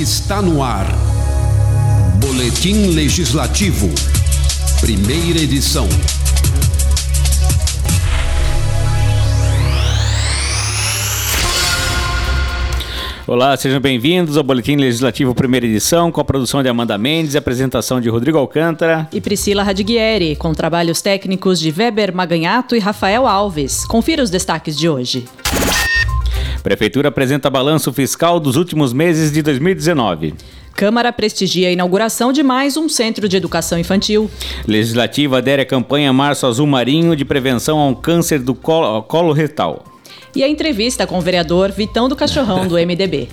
Está no ar. Boletim Legislativo. Primeira edição. Olá, sejam bem-vindos ao Boletim Legislativo Primeira Edição, com a produção de Amanda Mendes e apresentação de Rodrigo Alcântara. E Priscila Radiguieri, com trabalhos técnicos de Weber Maganhato e Rafael Alves. Confira os destaques de hoje. Prefeitura apresenta balanço fiscal dos últimos meses de 2019. Câmara prestigia a inauguração de mais um centro de educação infantil. Legislativa adere à campanha Março Azul Marinho de prevenção ao câncer do colo, colo retal e a entrevista com o vereador Vitão do Cachorrão, do MDB.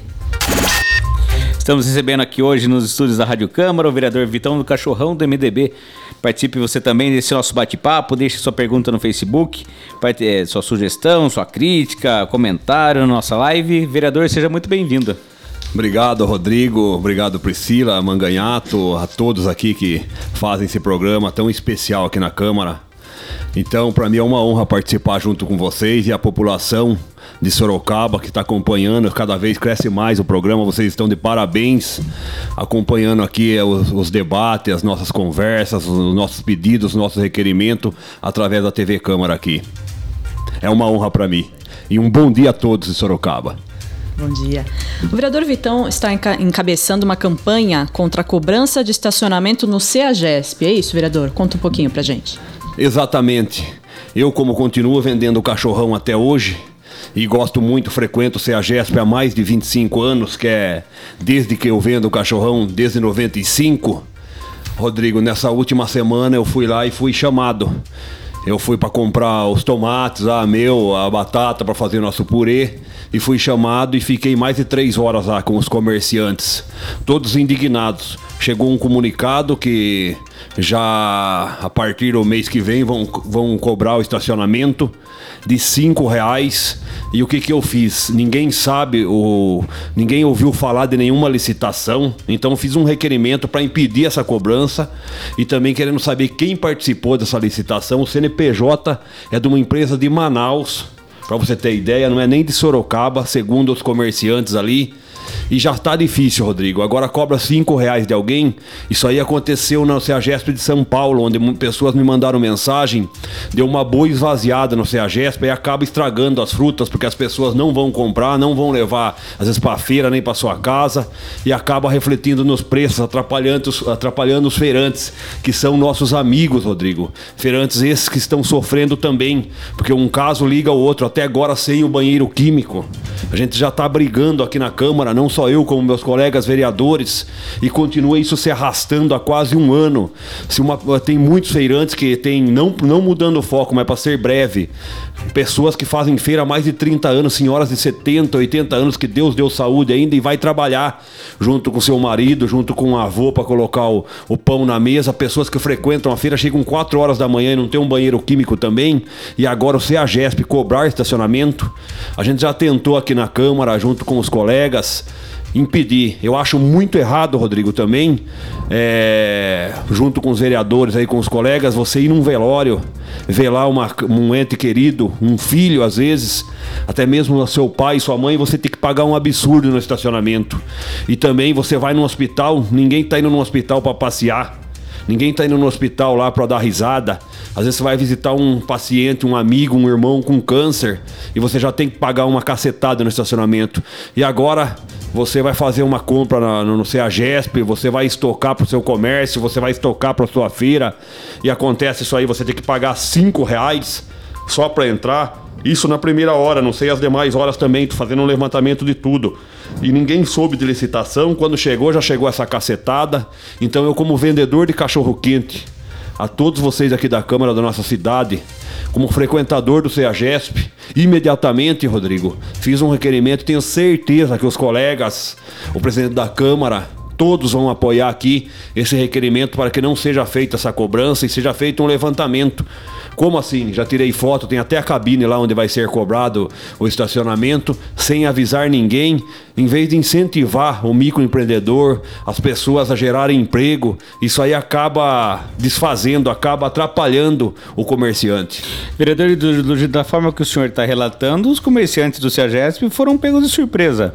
Estamos recebendo aqui hoje nos estúdios da Rádio Câmara o vereador Vitão do Cachorrão, do MDB. Participe você também desse nosso bate-papo, deixe sua pergunta no Facebook, eh, sua sugestão, sua crítica, comentário na nossa live. Vereador, seja muito bem-vindo. Obrigado, Rodrigo. Obrigado, Priscila, Manganhato, a todos aqui que fazem esse programa tão especial aqui na Câmara. Então, para mim é uma honra participar junto com vocês e a população de Sorocaba que está acompanhando. Cada vez cresce mais o programa. Vocês estão de parabéns acompanhando aqui os, os debates, as nossas conversas, os nossos pedidos, os nossos requerimentos através da TV Câmara aqui. É uma honra para mim. E um bom dia a todos de Sorocaba. Bom dia. O vereador Vitão está encabeçando uma campanha contra a cobrança de estacionamento no CEAGESP. É isso, vereador? Conta um pouquinho pra gente. Exatamente. Eu, como continuo vendendo cachorrão até hoje, e gosto muito, frequento o CEAGESP há mais de 25 anos, que é desde que eu vendo cachorrão, desde 95. Rodrigo, nessa última semana eu fui lá e fui chamado. Eu fui para comprar os tomates, a meu, a batata para fazer nosso purê e fui chamado e fiquei mais de três horas lá com os comerciantes, todos indignados. Chegou um comunicado que já a partir do mês que vem vão, vão cobrar o estacionamento de cinco reais. E o que, que eu fiz? Ninguém sabe, o, ninguém ouviu falar de nenhuma licitação, então fiz um requerimento para impedir essa cobrança e também querendo saber quem participou dessa licitação. O CNPJ é de uma empresa de Manaus, para você ter ideia, não é nem de Sorocaba, segundo os comerciantes ali. E já está difícil, Rodrigo. Agora cobra cinco reais de alguém. Isso aí aconteceu na CEAGESP de São Paulo, onde pessoas me mandaram mensagem. Deu uma boa esvaziada no CEAGESP e acaba estragando as frutas, porque as pessoas não vão comprar, não vão levar, às vezes, para feira nem para sua casa. E acaba refletindo nos preços, atrapalhando, atrapalhando os feirantes, que são nossos amigos, Rodrigo. Feirantes esses que estão sofrendo também, porque um caso liga ao outro, até agora sem o banheiro químico. A gente já está brigando aqui na Câmara, não só eu, como meus colegas vereadores, e continua isso se arrastando há quase um ano. Se uma, tem muitos feirantes que tem, não, não mudando o foco, mas para ser breve, pessoas que fazem feira há mais de 30 anos, senhoras de 70, 80 anos, que Deus deu saúde ainda e vai trabalhar junto com seu marido, junto com o avô para colocar o, o pão na mesa. Pessoas que frequentam a feira chegam 4 horas da manhã e não tem um banheiro químico também. E agora o CEAGESP cobrar estacionamento. A gente já tentou aqui na Câmara, junto com os colegas, impedir. Eu acho muito errado, Rodrigo, também, é, junto com os vereadores aí, com os colegas, você ir num velório, velar uma, um ente querido, um filho, às vezes, até mesmo seu pai, sua mãe, você tem que pagar um absurdo no estacionamento. E também você vai no hospital, ninguém está indo no hospital para passear. Ninguém está indo no hospital lá para dar risada. Às vezes você vai visitar um paciente, um amigo, um irmão com câncer e você já tem que pagar uma cacetada no estacionamento. E agora você vai fazer uma compra no, no CEAGESP, você vai estocar para o seu comércio, você vai estocar para sua feira e acontece isso aí, você tem que pagar cinco reais só para entrar. Isso na primeira hora, não sei as demais horas também, tô fazendo um levantamento de tudo. E ninguém soube de licitação, quando chegou já chegou essa cacetada. Então eu como vendedor de cachorro quente, a todos vocês aqui da Câmara da nossa cidade, como frequentador do CEAGESP, imediatamente, Rodrigo, fiz um requerimento. Tenho certeza que os colegas, o presidente da Câmara, todos vão apoiar aqui esse requerimento para que não seja feita essa cobrança e seja feito um levantamento como assim? Já tirei foto, tem até a cabine lá onde vai ser cobrado o estacionamento, sem avisar ninguém, em vez de incentivar o microempreendedor, as pessoas a gerarem emprego, isso aí acaba desfazendo, acaba atrapalhando o comerciante. Vereador, da forma que o senhor está relatando, os comerciantes do CEAGESP foram pegos de surpresa.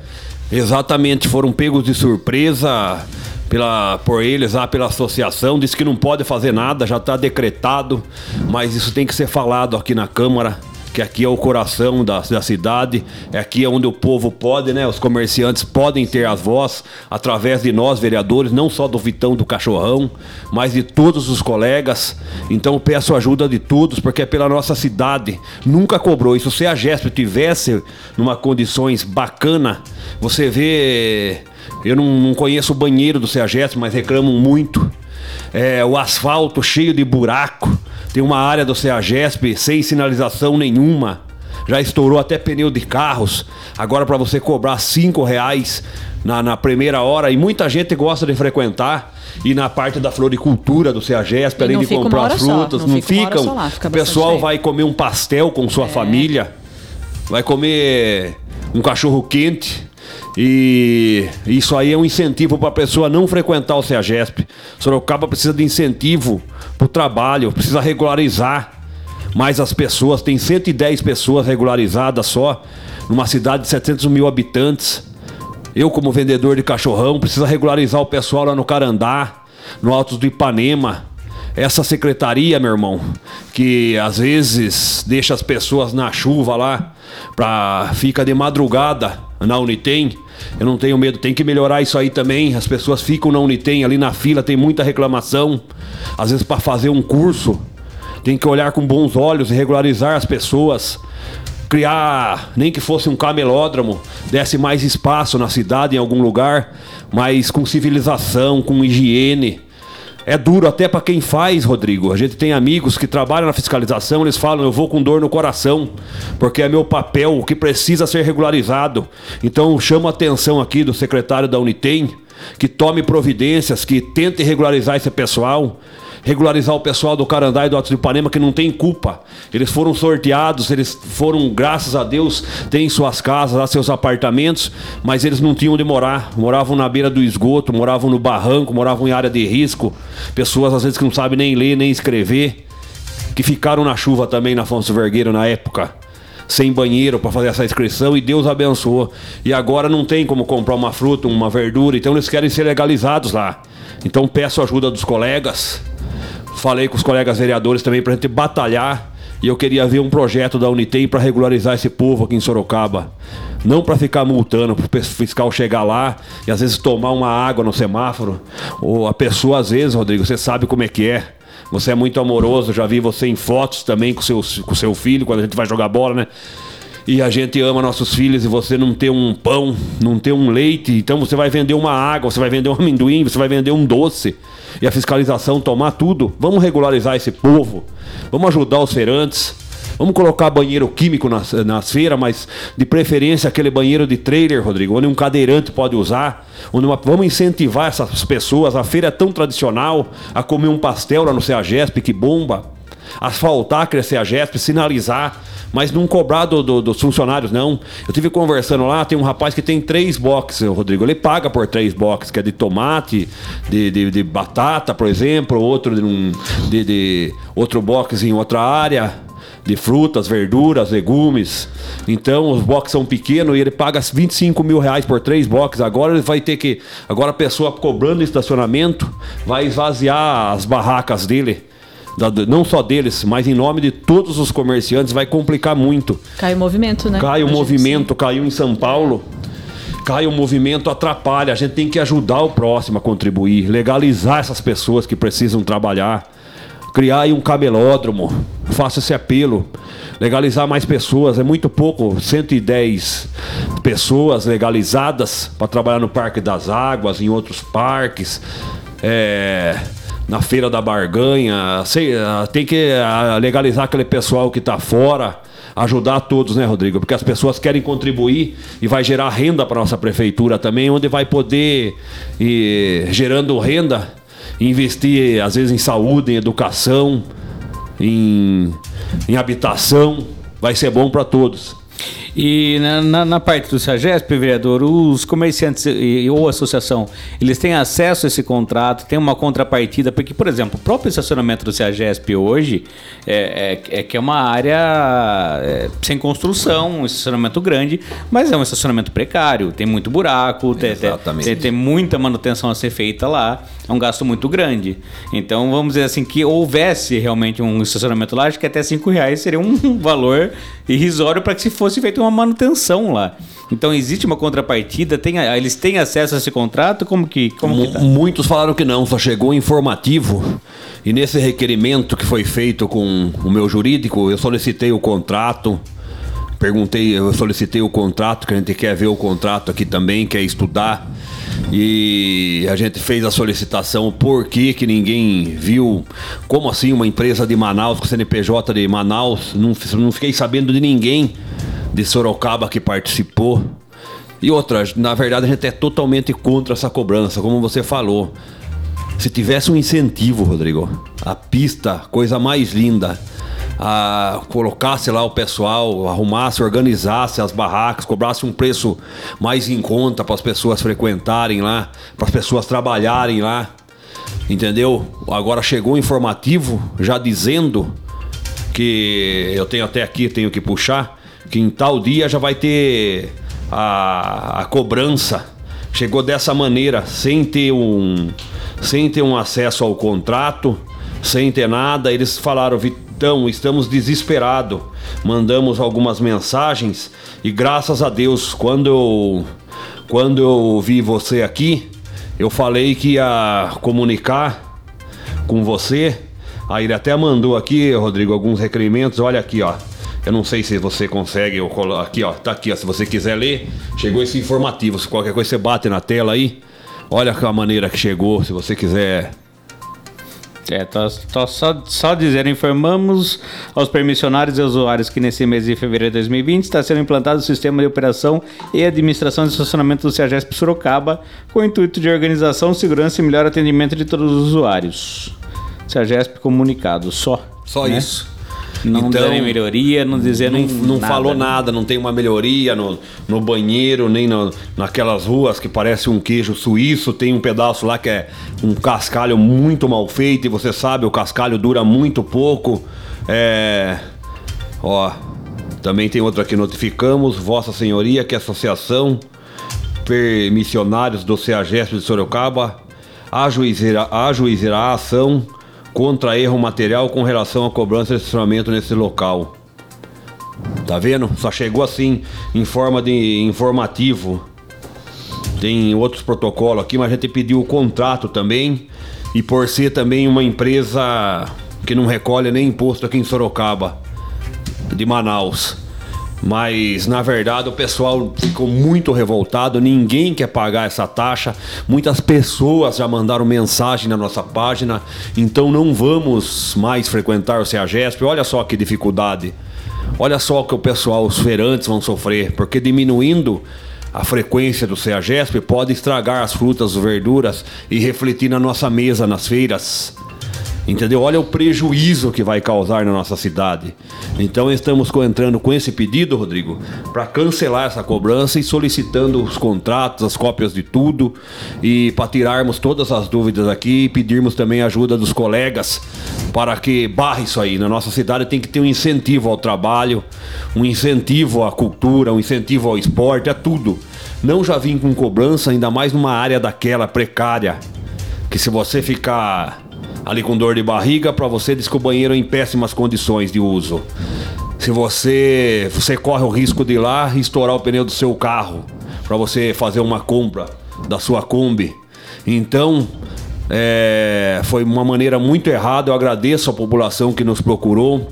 Exatamente, foram pegos de surpresa pela, por eles lá pela associação, diz que não pode fazer nada, já está decretado, mas isso tem que ser falado aqui na Câmara que aqui é o coração da, da cidade, é aqui onde o povo pode, né? Os comerciantes podem ter as voz através de nós, vereadores, não só do Vitão do Cachorrão, mas de todos os colegas. Então peço ajuda de todos, porque é pela nossa cidade. Nunca cobrou. isso. se a GESP tivesse numa condições bacana, você vê. Eu não, não conheço o banheiro do CEAGESP, mas reclamam muito. É, o asfalto cheio de buraco tem uma área do CEAGESP sem sinalização nenhuma. Já estourou até pneu de carros. Agora para você cobrar cinco reais na, na, primeira hora. E muita gente gosta de frequentar. E na parte da floricultura do CEAGESP, além de comprar as frutas, não, não ficam. Lá, fica o pessoal vai comer um pastel com sua é. família. Vai comer um cachorro quente. E isso aí é um incentivo para a pessoa não frequentar o CEAGESP. Sorocaba precisa de incentivo para o trabalho, precisa regularizar mais as pessoas. Tem 110 pessoas regularizadas só, numa cidade de 700 mil habitantes. Eu, como vendedor de cachorrão, precisa regularizar o pessoal lá no Carandá, no Alto do Ipanema. Essa secretaria, meu irmão, que às vezes deixa as pessoas na chuva lá, pra, fica de madrugada na Unitem. Eu não tenho medo, tem que melhorar isso aí também. As pessoas ficam na Unitem ali na fila, tem muita reclamação. Às vezes para fazer um curso, tem que olhar com bons olhos e regularizar as pessoas. Criar, nem que fosse um camelódromo, desse mais espaço na cidade, em algum lugar, mas com civilização, com higiene é duro até para quem faz, Rodrigo. A gente tem amigos que trabalham na fiscalização, eles falam: eu vou com dor no coração, porque é meu papel, o que precisa ser regularizado. Então, chamo a atenção aqui do secretário da Unitem que tome providências, que tente regularizar esse pessoal regularizar o pessoal do Carandá e do Alto de Ipanema que não tem culpa. Eles foram sorteados, eles foram, graças a Deus, têm suas casas, seus apartamentos, mas eles não tinham onde morar. Moravam na beira do esgoto, moravam no barranco, moravam em área de risco. Pessoas às vezes que não sabem nem ler nem escrever, que ficaram na chuva também na Afonso Vergueiro na época sem banheiro para fazer essa inscrição e Deus abençoou. E agora não tem como comprar uma fruta, uma verdura, então eles querem ser legalizados lá. Então peço ajuda dos colegas Falei com os colegas vereadores também para a gente batalhar e eu queria ver um projeto da Unitem para regularizar esse povo aqui em Sorocaba. Não para ficar multando, para o fiscal chegar lá e às vezes tomar uma água no semáforo. Ou a pessoa, às vezes, Rodrigo, você sabe como é que é. Você é muito amoroso, já vi você em fotos também com seu, com seu filho, quando a gente vai jogar bola, né? E a gente ama nossos filhos e você não ter um pão, não ter um leite, então você vai vender uma água, você vai vender um amendoim, você vai vender um doce e a fiscalização tomar tudo. Vamos regularizar esse povo, vamos ajudar os feirantes. Vamos colocar banheiro químico nas, nas feiras, mas de preferência aquele banheiro de trailer, Rodrigo, onde um cadeirante pode usar. Onde uma, vamos incentivar essas pessoas. A feira é tão tradicional a comer um pastel lá no CEAGESP que bomba asfaltar, crescer a GESP, sinalizar, mas não cobrar do, do, dos funcionários, não. Eu tive conversando lá, tem um rapaz que tem três boxes, Rodrigo. Ele paga por três boxes, que é de tomate, de, de, de batata, por exemplo, outro de, um, de, de outro box em outra área de frutas, verduras, legumes. Então os boxes são pequenos e ele paga 25 mil reais por três boxes. Agora ele vai ter que. Agora a pessoa cobrando estacionamento vai esvaziar as barracas dele não só deles, mas em nome de todos os comerciantes, vai complicar muito. Cai o movimento, né? Cai o movimento, caiu em São Paulo. Cai o movimento, atrapalha. A gente tem que ajudar o próximo a contribuir, legalizar essas pessoas que precisam trabalhar, criar aí um cabelódromo. Faça esse apelo. Legalizar mais pessoas, é muito pouco. 110 pessoas legalizadas para trabalhar no Parque das Águas, em outros parques. É na feira da barganha. Sei, ah, tem que ah, legalizar aquele pessoal que está fora, ajudar todos, né, Rodrigo? Porque as pessoas querem contribuir e vai gerar renda para nossa prefeitura também, onde vai poder ir gerando renda, investir às vezes em saúde, em educação, em, em habitação, vai ser bom para todos. E na, na, na parte do SAGESP, vereador, os comerciantes e, ou associação, eles têm acesso a esse contrato, tem uma contrapartida, porque, por exemplo, o próprio estacionamento do SAGESP hoje é, é, é que é uma área é, sem construção, um estacionamento grande, mas é um estacionamento precário, tem muito buraco, tem, tem, tem muita manutenção a ser feita lá, é um gasto muito grande. Então, vamos dizer assim, que houvesse realmente um estacionamento lá, acho que até 5 reais seria um valor irrisório para que se fosse feito uma manutenção lá. Então existe uma contrapartida, tem, eles têm acesso a esse contrato? Como que. Como que tá? Muitos falaram que não, só chegou informativo. E nesse requerimento que foi feito com o meu jurídico, eu solicitei o contrato. Perguntei, eu solicitei o contrato, que a gente quer ver o contrato aqui também, quer estudar. E a gente fez a solicitação, por que, que ninguém viu? Como assim uma empresa de Manaus, com CNPJ de Manaus? Não, não fiquei sabendo de ninguém de Sorocaba que participou. E outra, na verdade a gente é totalmente contra essa cobrança, como você falou. Se tivesse um incentivo, Rodrigo, a pista, coisa mais linda, colocasse lá o pessoal, arrumasse, organizasse as barracas, cobrasse um preço mais em conta para as pessoas frequentarem lá, para as pessoas trabalharem lá. Entendeu? Agora chegou o informativo já dizendo que eu tenho até aqui, tenho que puxar que em tal dia já vai ter a, a cobrança. Chegou dessa maneira, sem ter um sem ter um acesso ao contrato, sem ter nada, eles falaram: "Vitão, estamos desesperados". Mandamos algumas mensagens e graças a Deus, quando eu quando eu vi você aqui, eu falei que ia comunicar com você. Aí ele até mandou aqui, Rodrigo, alguns requerimentos. Olha aqui, ó. Eu não sei se você consegue, eu colo... aqui ó, tá aqui ó, se você quiser ler, chegou esse informativo, se qualquer coisa você bate na tela aí, olha a maneira que chegou, se você quiser é, tá, tá só, só dizer, informamos aos permissionários e usuários que nesse mês de fevereiro de 2020 está sendo implantado o sistema de operação e administração de estacionamento do CEAGESP Sorocaba com o intuito de organização, segurança e melhor atendimento de todos os usuários. CEAGESP comunicado, só. Só né? isso. Não então, melhoria, não dizendo não, não nada, falou né? nada, não tem uma melhoria no, no banheiro, nem no, naquelas ruas que parece um queijo suíço, tem um pedaço lá que é um cascalho muito mal feito, e você sabe, o cascalho dura muito pouco. É. Ó, também tem outra aqui, notificamos, Vossa Senhoria, que a Associação Permissionários do CEAGESP de Sorocaba ajuizará, ajuizará a ação contra erro material com relação à cobrança de estacionamento nesse local. Tá vendo? Só chegou assim em forma de informativo. Tem outros protocolos aqui, mas a gente pediu o contrato também. E por ser também uma empresa que não recolhe nem imposto aqui em Sorocaba, de Manaus. Mas na verdade o pessoal ficou muito revoltado, ninguém quer pagar essa taxa. Muitas pessoas já mandaram mensagem na nossa página, então não vamos mais frequentar o CEAGESP. Olha só que dificuldade. Olha só o que o pessoal, os feirantes vão sofrer, porque diminuindo a frequência do CEAGESP pode estragar as frutas, as verduras e refletir na nossa mesa nas feiras. Entendeu? Olha o prejuízo que vai causar na nossa cidade. Então estamos entrando com esse pedido, Rodrigo, para cancelar essa cobrança e solicitando os contratos, as cópias de tudo e para tirarmos todas as dúvidas aqui e pedirmos também a ajuda dos colegas para que barre isso aí. Na nossa cidade tem que ter um incentivo ao trabalho, um incentivo à cultura, um incentivo ao esporte, a tudo. Não já vim com cobrança, ainda mais numa área daquela precária, que se você ficar ali com dor de barriga, para você diz que o banheiro é em péssimas condições de uso. Se você você corre o risco de ir lá estourar o pneu do seu carro para você fazer uma compra da sua Kombi. Então, é, foi uma maneira muito errada. Eu agradeço a população que nos procurou.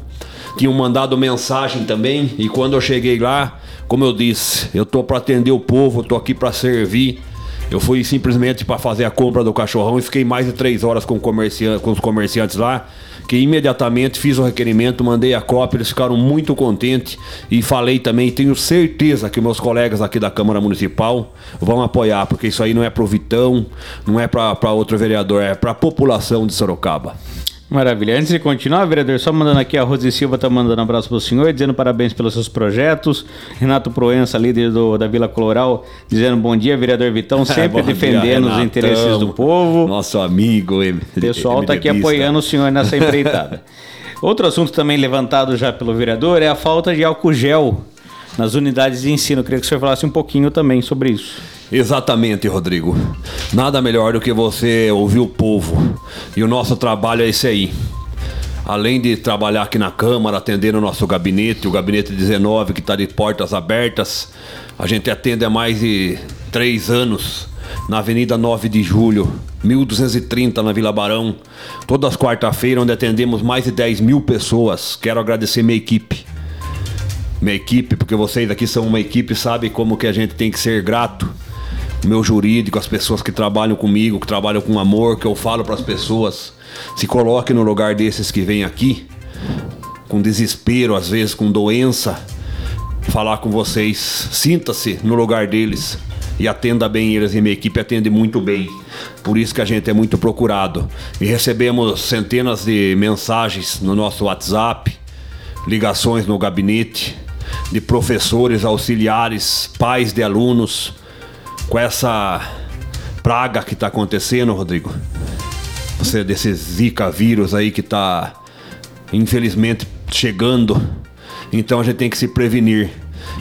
Tinham mandado mensagem também e quando eu cheguei lá, como eu disse, eu tô para atender o povo, tô aqui para servir. Eu fui simplesmente para fazer a compra do cachorrão e fiquei mais de três horas com, comerciante, com os comerciantes lá. Que imediatamente fiz o requerimento, mandei a cópia, eles ficaram muito contentes e falei também, tenho certeza que meus colegas aqui da Câmara Municipal vão apoiar, porque isso aí não é pro Vitão, não é para outro vereador, é para a população de Sorocaba. Maravilha. Antes de continuar, vereador, só mandando aqui, a Rose Silva está mandando um abraço para o senhor, dizendo parabéns pelos seus projetos. Renato Proença, líder do, da Vila Coloral, dizendo bom dia, vereador Vitão, sempre defendendo dia, os interesses do povo. Nosso amigo. O pessoal está aqui apoiando o senhor nessa empreitada. Outro assunto também levantado já pelo vereador é a falta de álcool gel nas unidades de ensino. Eu queria que o senhor falasse um pouquinho também sobre isso. Exatamente, Rodrigo. Nada melhor do que você ouvir o povo. E o nosso trabalho é esse aí. Além de trabalhar aqui na Câmara, atendendo o nosso gabinete, o gabinete 19, que está de portas abertas, a gente atende há mais de três anos na Avenida 9 de Julho, 1230 na Vila Barão, todas as quarta-feiras, onde atendemos mais de 10 mil pessoas. Quero agradecer minha equipe. Minha equipe, porque vocês aqui são uma equipe, sabe como que a gente tem que ser grato meu jurídico, as pessoas que trabalham comigo, que trabalham com amor, que eu falo para as pessoas, se coloque no lugar desses que vêm aqui, com desespero, às vezes com doença, falar com vocês, sinta-se no lugar deles e atenda bem eles e minha equipe atende muito bem. Por isso que a gente é muito procurado. E recebemos centenas de mensagens no nosso WhatsApp, ligações no gabinete de professores, auxiliares, pais de alunos com essa praga que está acontecendo, Rodrigo. Você desse Zika vírus aí que está infelizmente chegando. Então a gente tem que se prevenir.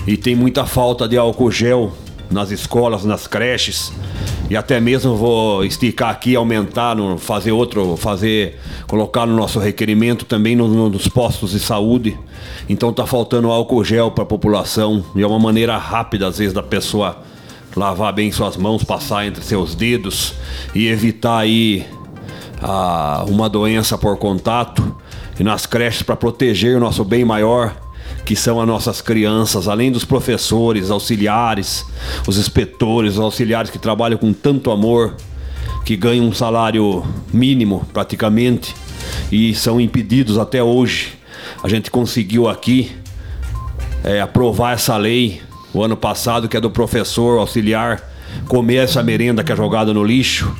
E tem muita falta de álcool gel nas escolas, nas creches. E até mesmo vou esticar aqui, aumentar, fazer outro, fazer, colocar no nosso requerimento também no, no, nos postos de saúde. Então tá faltando álcool gel para a população. E é uma maneira rápida, às vezes, da pessoa lavar bem suas mãos, passar entre seus dedos e evitar aí a, uma doença por contato. E nas creches para proteger o nosso bem maior, que são as nossas crianças, além dos professores, auxiliares, os inspetores, os auxiliares que trabalham com tanto amor, que ganham um salário mínimo praticamente e são impedidos até hoje. A gente conseguiu aqui é, aprovar essa lei o ano passado, que é do professor auxiliar, comer essa merenda que é jogada no lixo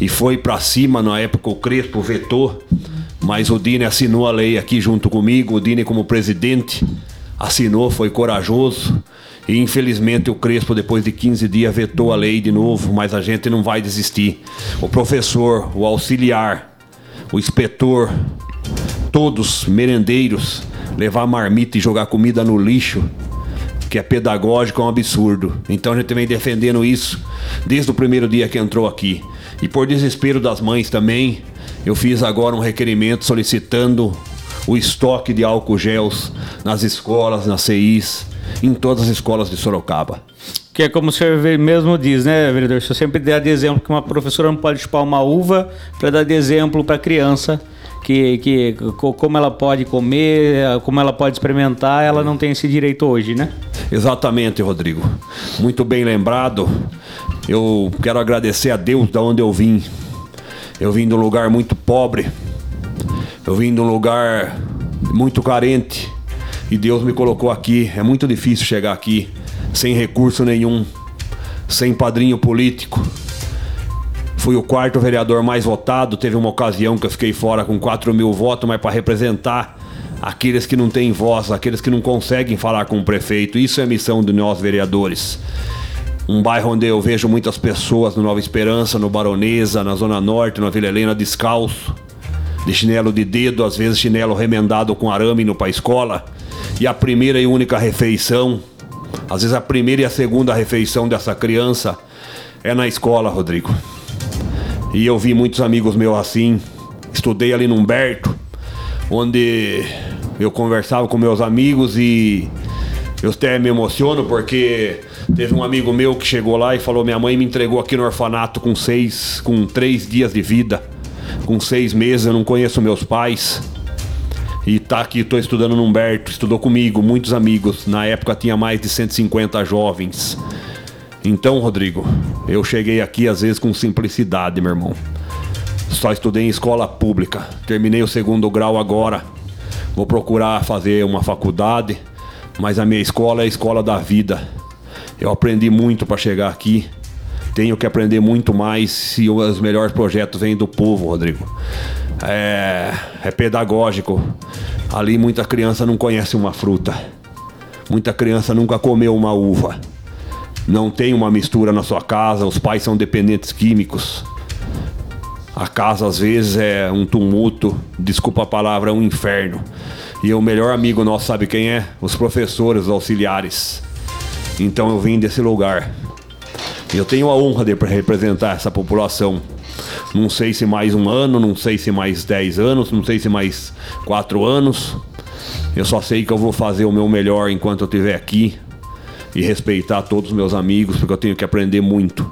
e foi para cima na época o Crespo vetou, mas o Dini assinou a lei aqui junto comigo, o Dini como presidente assinou, foi corajoso. E infelizmente o Crespo, depois de 15 dias, vetou a lei de novo, mas a gente não vai desistir. O professor, o auxiliar, o inspetor, todos merendeiros, levar marmita e jogar comida no lixo que é pedagógico, é um absurdo. Então a gente vem defendendo isso desde o primeiro dia que entrou aqui. E por desespero das mães também, eu fiz agora um requerimento solicitando o estoque de álcool gels nas escolas, nas CIs, em todas as escolas de Sorocaba. Que é como o senhor mesmo diz, né, vereador? O senhor sempre dá de exemplo que uma professora não pode chupar uma uva para dar de exemplo para a criança que, que como ela pode comer, como ela pode experimentar, ela não tem esse direito hoje, né? Exatamente, Rodrigo. Muito bem lembrado. Eu quero agradecer a Deus da onde eu vim. Eu vim de um lugar muito pobre. Eu vim de um lugar muito carente. E Deus me colocou aqui. É muito difícil chegar aqui sem recurso nenhum, sem padrinho político Fui o quarto vereador mais votado. Teve uma ocasião que eu fiquei fora com 4 mil votos, mas para representar aqueles que não têm voz, aqueles que não conseguem falar com o prefeito. Isso é missão de nós vereadores. Um bairro onde eu vejo muitas pessoas no Nova Esperança, no Baronesa, na Zona Norte, na Vila Helena, descalço, de chinelo de dedo, às vezes chinelo remendado com arame indo para a escola. E a primeira e única refeição, às vezes a primeira e a segunda refeição dessa criança é na escola, Rodrigo. E eu vi muitos amigos meus assim. Estudei ali no Humberto, onde eu conversava com meus amigos e eu até me emociono porque teve um amigo meu que chegou lá e falou: Minha mãe me entregou aqui no orfanato com seis, com três dias de vida, com seis meses. Eu não conheço meus pais. E tá aqui, estou estudando no Humberto, estudou comigo, muitos amigos. Na época tinha mais de 150 jovens. Então, Rodrigo, eu cheguei aqui às vezes com simplicidade, meu irmão. Só estudei em escola pública. Terminei o segundo grau agora. Vou procurar fazer uma faculdade, mas a minha escola é a escola da vida. Eu aprendi muito para chegar aqui. Tenho que aprender muito mais se os melhores projetos vêm do povo, Rodrigo. é, é pedagógico. Ali muita criança não conhece uma fruta. Muita criança nunca comeu uma uva. Não tem uma mistura na sua casa, os pais são dependentes químicos. A casa às vezes é um tumulto, desculpa a palavra, é um inferno. E o melhor amigo nosso sabe quem é? Os professores, os auxiliares. Então eu vim desse lugar. Eu tenho a honra de representar essa população. Não sei se mais um ano, não sei se mais dez anos, não sei se mais quatro anos. Eu só sei que eu vou fazer o meu melhor enquanto eu estiver aqui e respeitar todos os meus amigos, porque eu tenho que aprender muito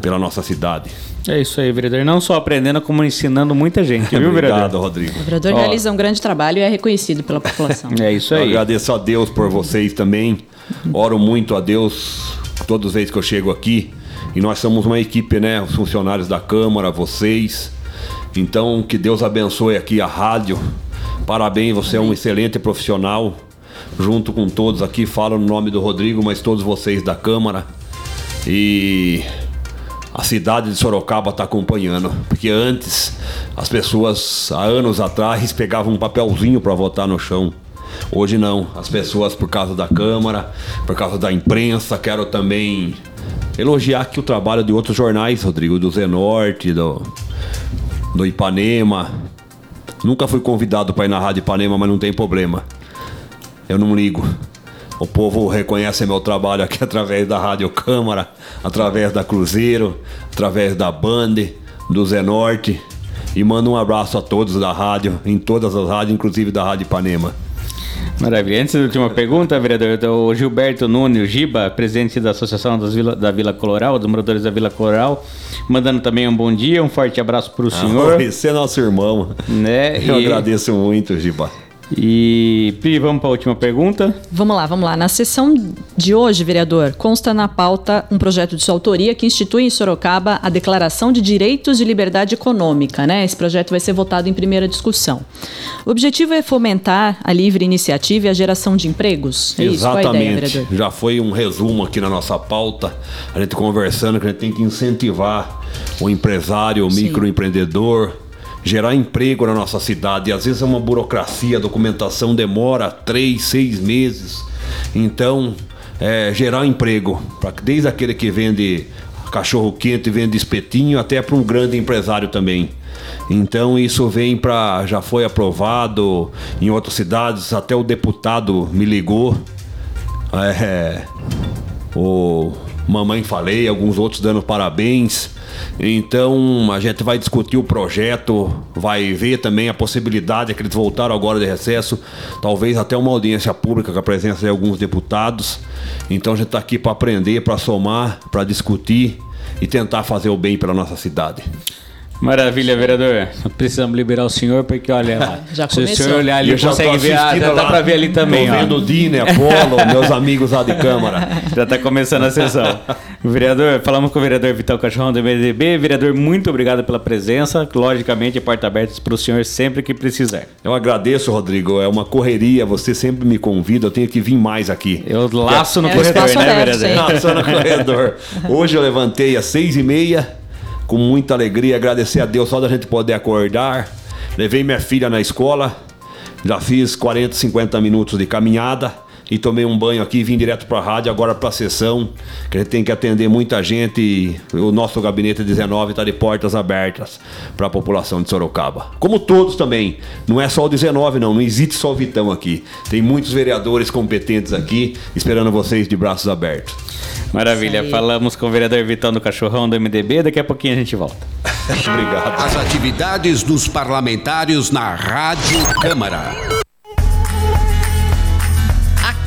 pela nossa cidade. É isso aí, vereador. Não só aprendendo, como ensinando muita gente, viu, Obrigado, vereador? Rodrigo. O vereador Ó. realiza um grande trabalho e é reconhecido pela população. É isso Eu aí. agradeço a Deus por vocês também. Oro muito a Deus todas as vezes que eu chego aqui. E nós somos uma equipe, né? Os funcionários da Câmara, vocês. Então, que Deus abençoe aqui a rádio. Parabéns, você é um excelente profissional. Junto com todos aqui, falo no nome do Rodrigo, mas todos vocês da Câmara. E a cidade de Sorocaba está acompanhando. Porque antes, as pessoas, há anos atrás, pegavam um papelzinho para votar no chão. Hoje não. As pessoas, por causa da Câmara, por causa da imprensa, quero também elogiar aqui o trabalho de outros jornais, Rodrigo, do Zenorte, do, do Ipanema. Nunca fui convidado para ir na Rádio Ipanema, mas não tem problema. Eu não ligo. O povo reconhece meu trabalho aqui através da Rádio Câmara, através da Cruzeiro, através da Band, do Zenorte. E mando um abraço a todos da rádio, em todas as rádios, inclusive da Rádio Ipanema. Maravilha. Antes da última pergunta, vereador, o Gilberto Nunes Giba, presidente da Associação Vila, da Vila Coloral, dos moradores da Vila Coloral, mandando também um bom dia, um forte abraço para o senhor. Esse é nosso irmão. né? Eu e, agradeço muito, Giba. E Pri, vamos para a última pergunta. Vamos lá, vamos lá. Na sessão de hoje, vereador, consta na pauta um projeto de sua autoria que institui em Sorocaba a Declaração de Direitos de Liberdade Econômica, né? Esse projeto vai ser votado em primeira discussão. O objetivo é fomentar a livre iniciativa e a geração de empregos. É isso, qual a ideia, Exatamente. vereador? Já foi um resumo aqui na nossa pauta, a gente conversando que a gente tem que incentivar o empresário, o Sim. microempreendedor, gerar emprego na nossa cidade. E às vezes é uma burocracia, a documentação demora três, seis meses. Então, é, gerar emprego, pra, desde aquele que vende cachorro quente, vende espetinho, até para um grande empresário também. Então isso vem para já foi aprovado em outras cidades, até o deputado me ligou. É, o Mamãe Falei, alguns outros dando parabéns. Então a gente vai discutir o projeto, vai ver também a possibilidade é que eles voltaram agora de recesso, talvez até uma audiência pública com a presença de alguns deputados. Então a gente está aqui para aprender, para somar, para discutir e tentar fazer o bem pela nossa cidade. Maravilha, vereador. Precisamos liberar o senhor, porque olha lá. Já se o começou. senhor olhar ali, Eu consegue ver. Ah, já dá para ver ali também, Tô ó. vendo o Dine, Apolo, meus amigos lá de Câmara. Já está começando a sessão. Vereador, falamos com o vereador Vital Cachorrão do MDB. Vereador, muito obrigado pela presença. Logicamente, porta aberta para o senhor sempre que precisar. Eu agradeço, Rodrigo. É uma correria, você sempre me convida, eu tenho que vir mais aqui. Eu laço no É, o corredor, né, aberto, vereador? Nossa, no corredor. Hoje eu levantei às seis e meia, com muita alegria, agradecer a Deus só da gente poder acordar. Levei minha filha na escola, já fiz 40, 50 minutos de caminhada e tomei um banho aqui, vim direto para a rádio, agora para a sessão, que a gente tem que atender muita gente e o nosso gabinete 19 está de portas abertas para a população de Sorocaba. Como todos também, não é só o 19 não, não existe só o Vitão aqui. Tem muitos vereadores competentes aqui esperando vocês de braços abertos. Maravilha. Falamos com o vereador Vitão do Cachorrão do MDB. Daqui a pouquinho a gente volta. Obrigado. As atividades dos parlamentares na Rádio Câmara.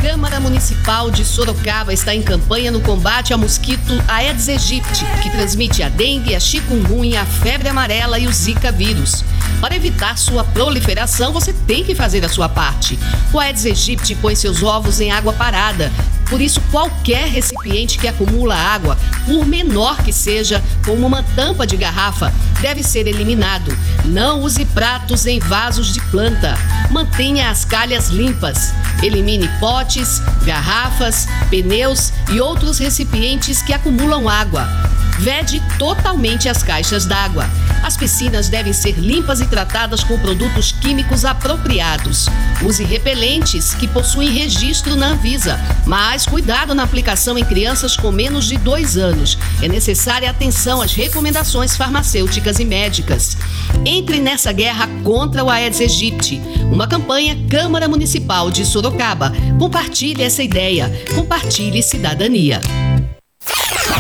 Câmara Municipal de Sorocaba está em campanha no combate ao mosquito Aedes aegypti, que transmite a dengue, a chikungunya, a febre amarela e o zika vírus. Para evitar sua proliferação, você tem que fazer a sua parte. O Aedes aegypti põe seus ovos em água parada. Por isso, qualquer recipiente que acumula água, por menor que seja, como uma tampa de garrafa, deve ser eliminado. Não use pratos em vasos de planta. Mantenha as calhas limpas. Elimine potes, garrafas, pneus e outros recipientes que acumulam água. Vede totalmente as caixas d'água. As piscinas devem ser limpas e tratadas com produtos químicos apropriados. Use repelentes que possuem registro na Anvisa, mas cuidado na aplicação em crianças com menos de dois anos. É necessária atenção às recomendações farmacêuticas e médicas. Entre nessa guerra contra o Aedes aegypti. Uma campanha Câmara Municipal de Sorocaba. Compartilhe essa ideia. Compartilhe cidadania.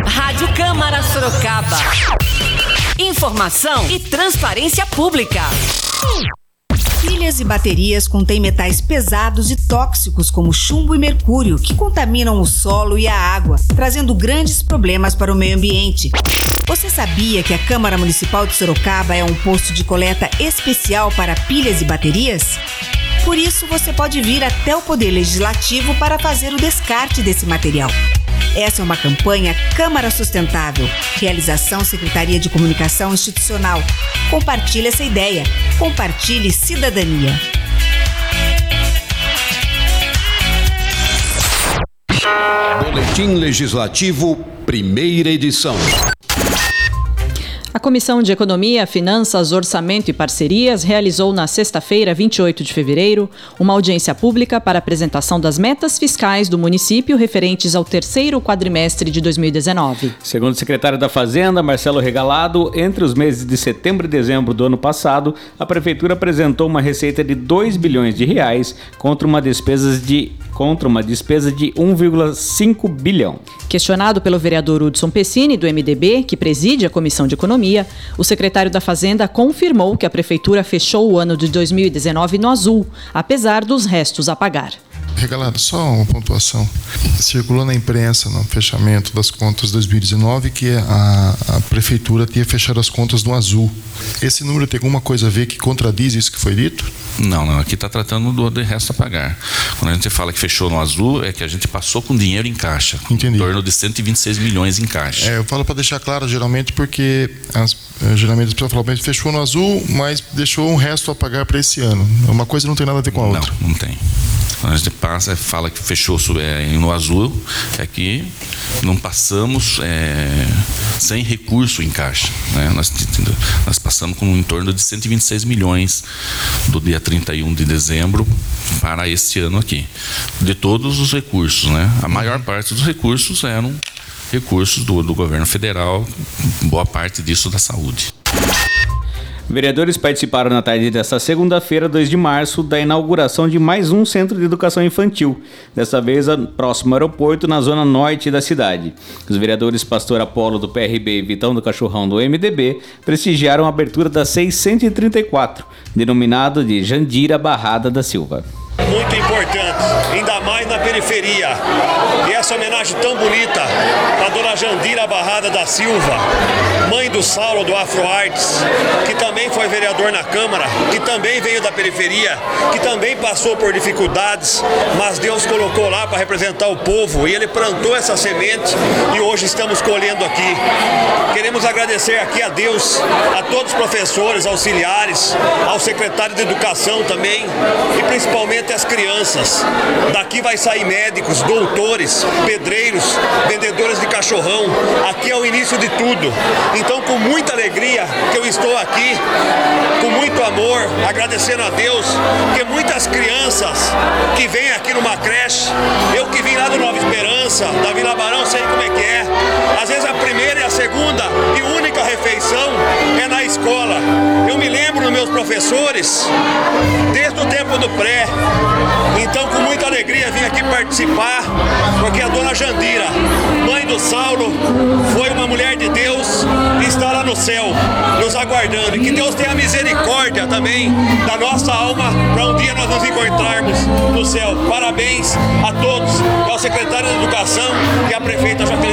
Rádio Câmara Sorocaba. Informação e transparência pública. Pilhas e baterias contêm metais pesados e tóxicos como chumbo e mercúrio, que contaminam o solo e a água, trazendo grandes problemas para o meio ambiente. Você sabia que a Câmara Municipal de Sorocaba é um posto de coleta especial para pilhas e baterias? Por isso, você pode vir até o Poder Legislativo para fazer o descarte desse material. Essa é uma campanha Câmara Sustentável. Realização Secretaria de Comunicação Institucional. Compartilhe essa ideia. Compartilhe cidadania. Boletim Legislativo, primeira edição. A Comissão de Economia, Finanças, Orçamento e Parcerias realizou na sexta-feira, 28 de fevereiro, uma audiência pública para apresentação das metas fiscais do município referentes ao terceiro quadrimestre de 2019. Segundo o secretário da Fazenda, Marcelo Regalado, entre os meses de setembro e dezembro do ano passado, a prefeitura apresentou uma receita de 2 bilhões de reais contra uma despesa de contra uma despesa de 1,5 bilhão. Questionado pelo vereador Hudson Pessini, do MDB, que preside a Comissão de Economia, o secretário da Fazenda confirmou que a prefeitura fechou o ano de 2019 no azul, apesar dos restos a pagar. Regalado, só uma pontuação. Circulou na imprensa, no fechamento das contas 2019, que a, a prefeitura tinha fechado as contas no azul. Esse número tem alguma coisa a ver que contradiz isso que foi dito? Não, não. Aqui está tratando do, do resto a pagar. Quando a gente fala que fechou no azul, é que a gente passou com dinheiro em caixa. Entendi. Em torno de 126 milhões em caixa. É, eu falo para deixar claro, geralmente, porque as, geralmente as pessoas falam, mas fechou no azul, mas deixou um resto a pagar para esse ano. Uma coisa não tem nada a ver com a outra. Não, não tem. Quando a gente passa, fala que fechou é, no azul, é que não passamos é, sem recurso em caixa. Né? Nós, nós passamos com em torno de 126 milhões do dia 31 de dezembro para esse ano aqui. De todos os recursos, né? A maior parte dos recursos eram recursos do, do governo federal, boa parte disso da saúde. Vereadores participaram na tarde desta segunda-feira, 2 de março, da inauguração de mais um centro de educação infantil, dessa vez próximo ao aeroporto, na zona norte da cidade. Os vereadores Pastor Apolo do PRB e Vitão do Cachorrão do MDB prestigiaram a abertura da 634, denominado de Jandira Barrada da Silva muito importante, ainda mais na periferia. E essa homenagem tão bonita à dona Jandira Barrada da Silva, mãe do Saulo do Afro Arts, que também foi vereador na Câmara, que também veio da periferia, que também passou por dificuldades, mas Deus colocou lá para representar o povo e ele plantou essa semente e hoje estamos colhendo aqui. Queremos agradecer aqui a Deus, a todos os professores, auxiliares, ao secretário de Educação também e principalmente as crianças. Daqui vai sair médicos, doutores, pedreiros, vendedores de cachorrão. Aqui é o início de tudo. Então, com muita alegria que eu estou aqui, com muito amor, agradecendo a Deus, que muitas crianças que vêm aqui numa creche, eu que vim lá do Nova Esperança, da Vila Barão, sei como é que é. Às vezes a primeira e a segunda e única refeição é na escola. Eu me lembro dos meus professores, desde o tempo do pré, então, com muita alegria, vim aqui participar, porque a dona Jandira, mãe do Saulo, foi uma mulher de Deus e está lá no céu, nos aguardando. E que Deus tenha misericórdia também da nossa alma, para um dia nós nos encontrarmos no céu. Parabéns a todos, ao secretário de Educação e à prefeita Jaqueline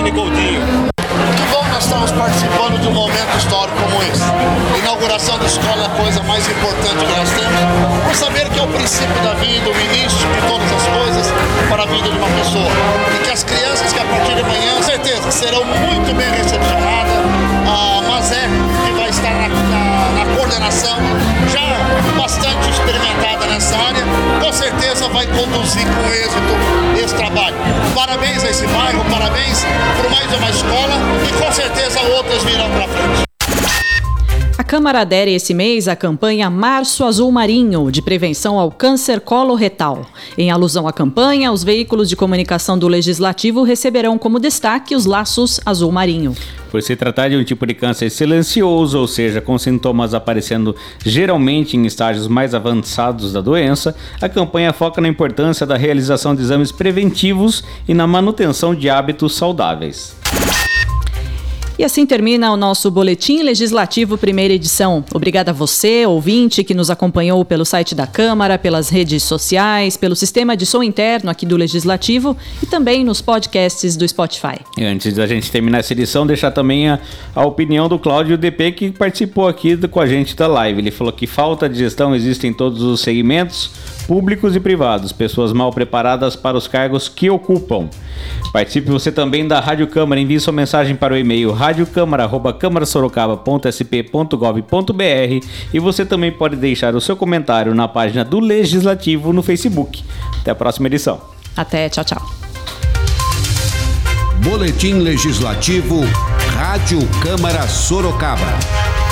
coisa mais importante que nós temos, por saber que é o princípio da vida, o início de todas as coisas para a vida de uma pessoa. E que as crianças que a partir de amanhã, certeza, serão muito bem recepcionadas. A Mazé, que vai estar na, na, na coordenação, já bastante experimentada nessa área, com certeza vai conduzir com êxito esse trabalho. Parabéns a esse bairro, parabéns por mais uma escola e com certeza outras virão para frente. Câmara adere esse mês à campanha Março Azul Marinho, de prevenção ao câncer coloretal. Em alusão à campanha, os veículos de comunicação do Legislativo receberão como destaque os laços azul marinho. Por se tratar de um tipo de câncer silencioso, ou seja, com sintomas aparecendo geralmente em estágios mais avançados da doença, a campanha foca na importância da realização de exames preventivos e na manutenção de hábitos saudáveis. E assim termina o nosso Boletim Legislativo Primeira Edição. Obrigada a você, ouvinte, que nos acompanhou pelo site da Câmara, pelas redes sociais, pelo sistema de som interno aqui do Legislativo e também nos podcasts do Spotify. E antes da gente terminar essa edição, deixar também a, a opinião do Cláudio DP, que participou aqui com a gente da live. Ele falou que falta de gestão existe em todos os segmentos, públicos e privados, pessoas mal preparadas para os cargos que ocupam. Participe você também da Rádio Câmara, envie sua mensagem para o e-mail radiocâmara@câmarasorocaba.sp.gov.br e você também pode deixar o seu comentário na página do Legislativo no Facebook. Até a próxima edição. Até, tchau, tchau. Boletim Legislativo, Rádio Câmara Sorocaba.